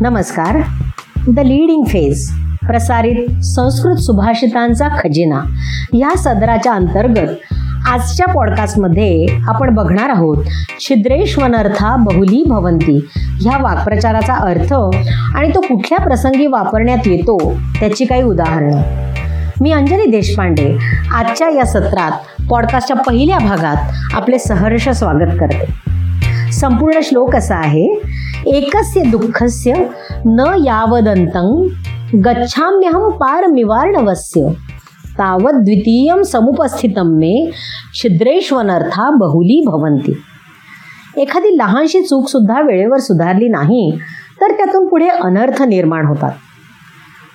नमस्कार. The leading phase प्रसारित संस्कृत सुभाषितांचा खजिना. या सदराच्या अंतर्गत आजच्या पॉडकास्टमध्ये आपण बघणार आहोत छिद्रेश्वनर्था बहुली भवंती. ह्या वाक्प्रचाराचा अर्थ आणि तो कुठल्या प्रसंगी वापरण्यात येतो त्याची काही उदाहरणं. मी अंजली देशपांडे आजच्या या सत्रात पॉडकास्टच्या पहिल्या भागात आपले सहर्ष स्वागत करते. संपूर्ण श्लोक असा आहे. एकस्य दुःखस्य न यावदंतं गच्छाम्यहम पार मिवार्णवस्य तावत द्वितीयं समुपस्थितं मे छिद्रेश्वनर्था बहुली भवंती एखादी लहानशी चूक सुद्धा वेळेवर सुधारली नाही तर त्यातून पुढे अनर्थ निर्माण होतात.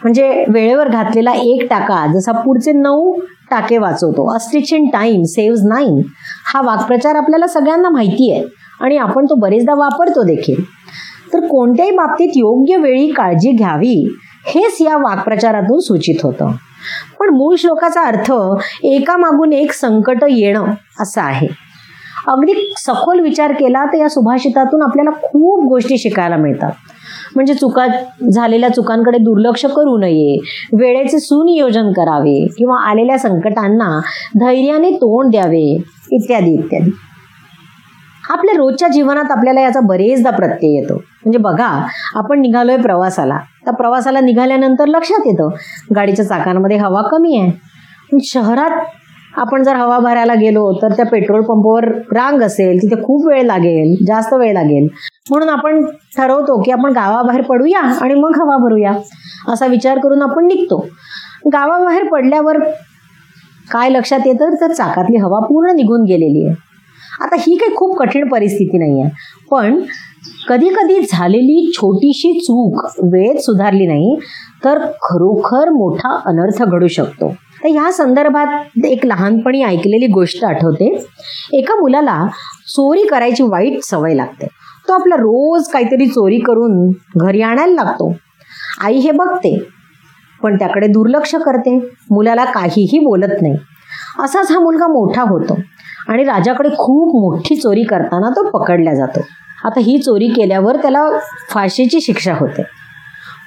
म्हणजे वेळेवर घातलेला एक टाका जसा पुढचे नऊ टाके वाचवतो. A in time saves nine. हा वाक्प्रचार आपल्याला सगळ्यांना माहिती आहे आणि आपण तो बरेचदा वापरतो देखील. तर कोणत्याही बाबतीत योग्य वेळी काळजी घ्यावी हेच या वाक्प्रचारातून सूचित होतं. पण मूळ श्लोकाचा अर्थ एकामागून एक संकट येणं असं आहे. अगदी सखोल विचार केला तर या सुभाषितातून आपल्याला खूप गोष्टी शिकायला मिळतात. म्हणजे चुका झालेल्या चुकांकडे दुर्लक्ष करू नये वेळेचे सुनियोजन करावे किंवा आलेल्या संकटांना धैर्याने तोंड द्यावे इत्यादी इत्यादी. आपल्या रोजच्या जीवनात आपल्याला याचा बरेचदा प्रत्यय येतो. म्हणजे बघा आपण निघालोय प्रवासाला. तर प्रवासाला निघाल्यानंतर लक्षात येतं गाडीच्या चाकांमध्ये हवा कमी आहे. शहरात आपण जर हवा भरायला गेलो तर त्या पेट्रोल पंपवर रांग असेल तिथे खूप वेळ लागेल जास्त वेळ लागेल. म्हणून आपण ठरवतो की आपण गावाबाहेर पडूया आणि मग हवा भरूया असा विचार करून आपण निघतो. गावाबाहेर पडल्यावर काय लक्षात येतं? तर चाकातली हवा पूर्ण निघून गेलेली आहे. आता ही काही खूप कठीण परिस्थिती नाही आहे पण कधी कधी झालेली छोटीशी चूक वेळेत सुधारली नाही तर खरोखर मोठा अनर्थ घडू शकतो. तर ह्या संदर्भात एक लहानपणी ऐकलेली गोष्ट आठवते. एका मुलाला चोरी करायची वाईट सवय लागते. तो आपला रोज काहीतरी चोरी करून घरी आणायला लागतो. आई हे बघते पण त्याकडे दुर्लक्ष करते. मुलाला काहीही बोलत नाही. असाच हा मुलगा मोठा होतो. आणि राजाकडे खूप मोठी चोरी करताना तो पकडला जातो. आता ही चोरी केल्यावर त्याला फाशीची शिक्षा होते.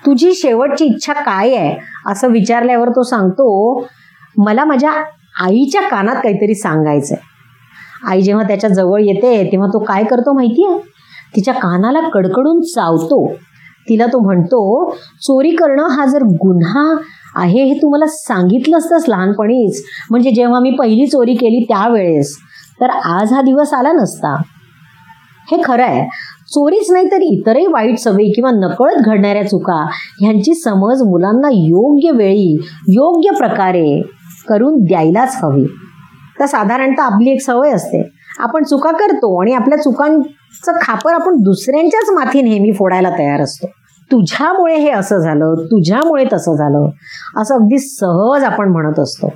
तुझी शेवटची इच्छा काय आहे? असं विचारल्यावर तो सांगतो मला माझ्या आईच्या कानात काहीतरी सांगायचंय. आई जेव्हा त्याच्याजवळ येते तेव्हा तो काय करतो माहिती आहे तिच्या कानाला कडकडून चावतो. तिला तो म्हणतो चोरी करणं हा जर गुन्हा आहे हे तू मला सांगितलं असतंस लहानपणीच. म्हणजे जेव्हा मी पहिली चोरी केली त्यावेळेस तर आज हा दिवस आला नसता. हे खरं आहे. चोरीच नाही तर इतरही वाईट सवयी किंवा नकळत घडणाऱ्या चुका ह्यांची समज मुलांना योग्य वेळी योग्य प्रकारे करून द्यायलाच हवी. तर साधारणतः आपली एक सवय असते. आपण चुका करतो आणि आपल्या चुकांचं खापर आपण दुसऱ्यांच्याच माथी नेहमी फोडायला तयार असतो. तुझ्यामुळे हे असं झालं तुझ्यामुळे तसं झालं असं अगदी सहज आपण म्हणत असतो.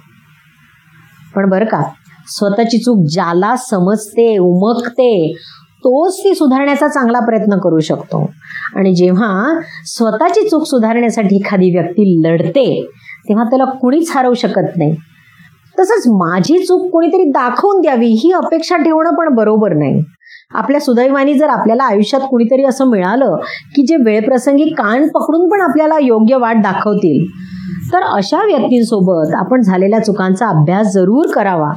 पण बरं का? स्वतःची चूक ज्याला समजते उमकते तोच ती सुधारण्याचा चांगला प्रयत्न करू शकतो. आणि जेव्हा स्वतःची चूक सुधारण्यासाठी एखादी व्यक्ती लढते तेव्हा त्याला कुणीच हरवू शकत नाही. तसंच माझी चूक कोणीतरी दाखवून द्यावी ही अपेक्षा ठेवणं पण बरोबर नाही. आपल्या सुदैवानी जर आपल्याला आयुष्यात कुणीतरी असं मिळालं की जे वेळप्रसंगी कान पकडून पण आपल्याला योग्य वाट दाखवतील तर अशा व्यक्तींसोबत आपण झालेल्या चुकांचा अभ्यास जरूर करावा.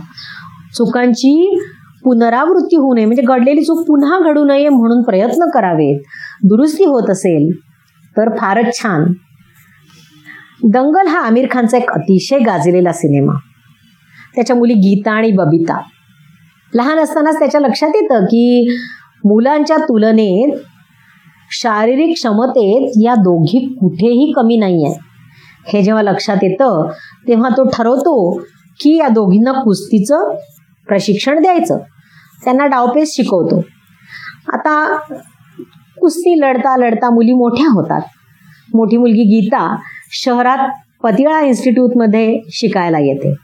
चुकांची पुनरावृत्ती होऊ नये म्हणजे घडलेली चूक पुन्हा घडू नये म्हणून प्रयत्न करावेत. दुरुस्ती होत असेल तर फारच छान. दंगल हा आमिर खानचा एक अतिशय गाजलेला सिनेमा. त्याच्या मुली गीता आणि बबिता. लहान असतानाच त्याच्या लक्षात येतं की मुलांच्या तुलनेत शारीरिक क्षमतेत या दोघी कुठेही कमी नाही आहे हे जेव्हा लक्षात येतं तेव्हा तो ठरवतो की या दोघींना कुस्तीचं प्रशिक्षण द्यायचं. त्यांना डावपेच शिकवतो. आता कुस्ती लढता लढता मुली मोठ्या होतात. मोठी मुलगी गीता शहरात पतिळा इन्स्टिट्यूटमध्ये शिकायला येते.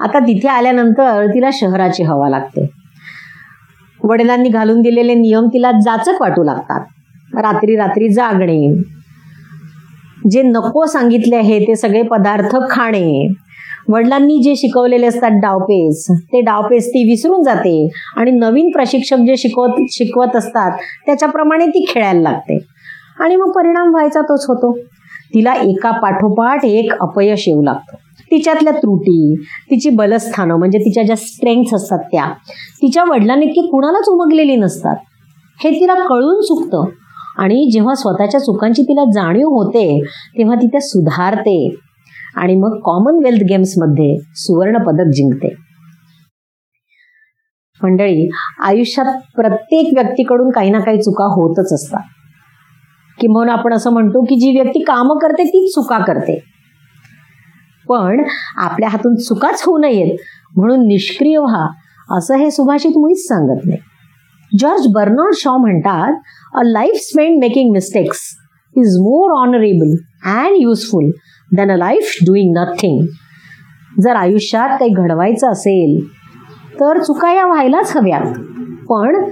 आता तिथे आल्यानंतर तिला शहराची हवा लागते. वडिलांनी घालून दिलेले नियम तिला जाचक वाटू लागतात. रात्री रात्री जागणे. जे नको सांगितले आहे ते सगळे पदार्थ खाणे. वडिलांनी जे शिकवलेले असतात डावपेच ते डावपेच ती विसरून जाते. आणि नवीन प्रशिक्षक जे शिकवत शिकवत असतात त्याच्याप्रमाणे ती खेळायला लागते. आणि मग परिणाम व्हायचा तोच होतो. तिला एका पाठोपाठ एक अपयश येऊ लागतं. तिच्यातल्या त्रुटी तिची बलस्थानं म्हणजे तिच्या ज्या स्ट्रेंग्थ असतात त्या तिच्या वडिलांनी इतकी कुणालाच उमगलेली नसतात. हे तिला कळून चुकतं. आणि जेव्हा स्वतःच्या चुकांची तिला जाणीव होते तेव्हा ती त्या सुधारते. आणि मग कॉमनवेल्थ गेम्समध्ये सुवर्ण पदक जिंकते. मंडळी आयुष्यात प्रत्येक व्यक्तीकडून काही ना काही चुका होतच असतात. किंवा आपण असं म्हणतो की जी व्यक्ती कामं करते तीच चुका करते. पण आपल्या हातून चुकाच होऊ नयेत म्हणून निष्क्रिय व्हा असं हे सुभाषित मुळीच सांगत नाही. जॉर्ज बर्नॉर्ड शॉ म्हणतात a life spend making mistakes is more honourable and useful than a life doing nothing जर आयुष्यात काही घडवायचं असेल तर चुका या व्हायलाच हव्यात. पण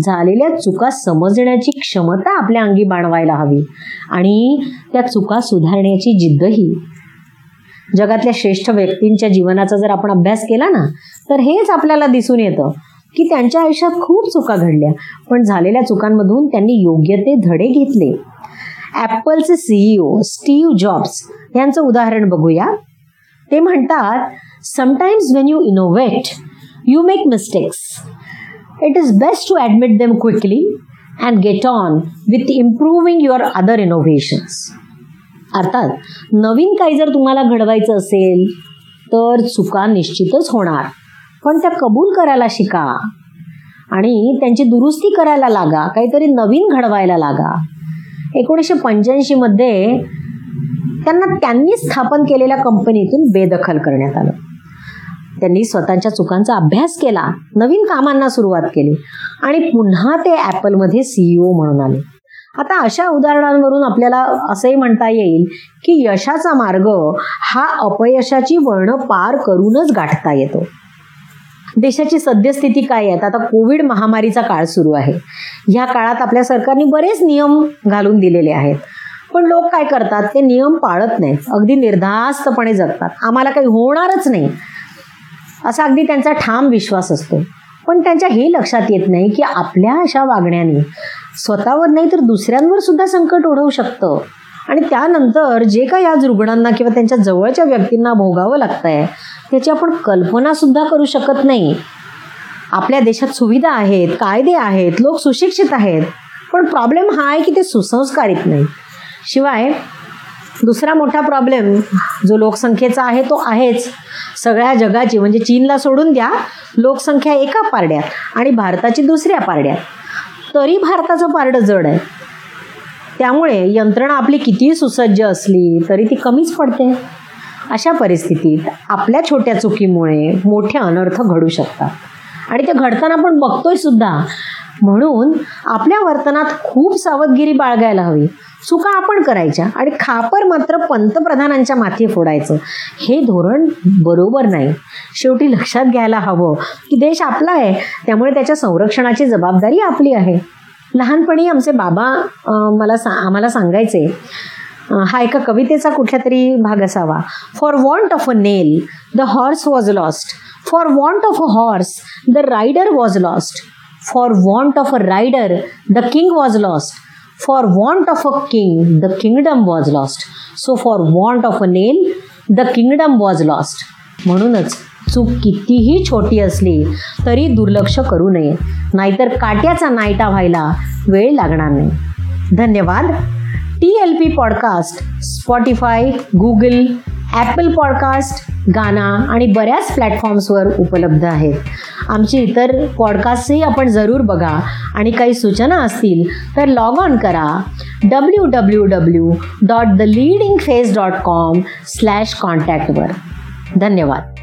झालेल्या चुका समजण्याची क्षमता आपल्या अंगी बाणवायला हवी आणि त्या चुका सुधारण्याची जिद्दही. जगातल्या श्रेष्ठ व्यक्तींच्या जीवनाचा जर आपण अभ्यास केला ना तर हेच आपल्याला दिसून येतं की त्यांच्या आयुष्यात खूप चुका घडल्या पण झालेल्या चुकांमधून त्यांनी योग्य ते धडे घेतले. ॲपलचे सीईओ स्टीव्ह जॉब्स यांचं उदाहरण बघूया. ते म्हणतात sometimes when you innovate you make mistakes it is best to admit them quickly and get on with improving your other innovations अर्थात नवीन काही जर तुम्हाला घडवायचं असेल तर चुका निश्चितच होणार. पण त्या कबूल करायला शिका. आणि त्यांची दुरुस्ती करायला लागा काहीतरी नवीन घडवायला लागा. एकोणीसशे पंच्याऐंशीमध्ये त्यांना त्यांनी स्थापन केलेल्या कंपनीतून बेदखल करण्यात आलं. त्यांनी स्वतःच्या चुकांचा अभ्यास केला नवीन कामांना सुरुवात केली आणि पुन्हा ते ॲपलमध्ये सीईओ म्हणून आले. आता अशा उदाहरणांवरून आपल्याला असंही म्हणता येईल की यशाचा मार्ग हा अपयशाची वळणं पार करूनच गाठता येतो. देशाची सद्यस्थिती काय आहे? आता कोविड महामारीचा काळ सुरू आहे. ह्या काळात आपल्या सरकारने बरेच नियम घालून दिलेले आहेत. पण लोक काय करतात? ते नियम पाळत नाहीत. अगदी निर्धास्तपणे जगतात. आम्हाला काही होणारच नाही. असा अगदी त्यांचा ठाम विश्वास असतो. पण त्यांच्या हे लक्षात येत नाही की आपल्या अशा वागण्याने स्वतःवर नाही तर दुसऱ्यांवर सुद्धा संकट ओढवू शकतं. आणि त्यानंतर जे काही आज रुग्णांना किंवा त्यांच्या जवळच्या व्यक्तींना भोगावं लागतंय त्याची आपण कल्पनासुद्धा करू शकत नाही. आपल्या देशात सुविधा आहेत कायदे आहेत लोक सुशिक्षित आहेत पण प्रॉब्लेम हा आहे की ते सुसंस्कारित नाही. शिवाय दुसरा मोठा प्रॉब्लेम जो लोकसंख्येचा आहे तो आहेच. सगळ्या जगाची म्हणजे चीनला सोडून द्या लोकसंख्या एका पारड्यात आणि भारताची दुसऱ्या पारड्यात. तरी भारताचं पारडं जड आहे. त्यामुळे यंत्रणा आपली कितीही सुसज्ज असली तरी ती कमीच पडते. अशा परिस्थितीत आपल्या छोट्या चुकीमुळे मोठे अनर्थ घडू शकतात. आणि ते घडताना आपण बघतोय सुद्धा. म्हणून आपल्या वर्तनात खूप सावधगिरी बाळगायला हवी. चुका आपण करायच्या आणि खापर मात्र पंतप्रधानांच्या माथी फोडायचं. हे धोरण बरोबर नाही. शेवटी लक्षात घ्यायला हवं की देश आपला आहे त्यामुळे त्याच्या संरक्षणाची जबाबदारी आपली आहे. लहानपणी आमचे बाबा मला सा आम्हाला सांगायचे हा एका कवितेचा कुठल्या तरी भाग असावा. For want of a nail the horse was lost for want of a horse the rider was lost for want of a rider the king was lost for want of a king the kingdom was lost so for want of a nail the kingdom was lost म्हणूनच चूक कितीही छोटी असली तरी दुर्लक्ष करू नये. नाहीतर काट्याचा नायटा व्हायला वेळ लागणार नाही. धन्यवाद. T L P podcast Spotify Google Apple podcast Gaana आणि बऱ्याच प्लॅटफॉर्म्सवर उपलब्ध आहेत. आमची इतर पॉडकास्टही आपण जरूर बघा आणि काही सूचना असतील तर लॉग ऑन करा. W W W dot the leading face dot com slash कॉन्टॅक्टवर धन्यवाद.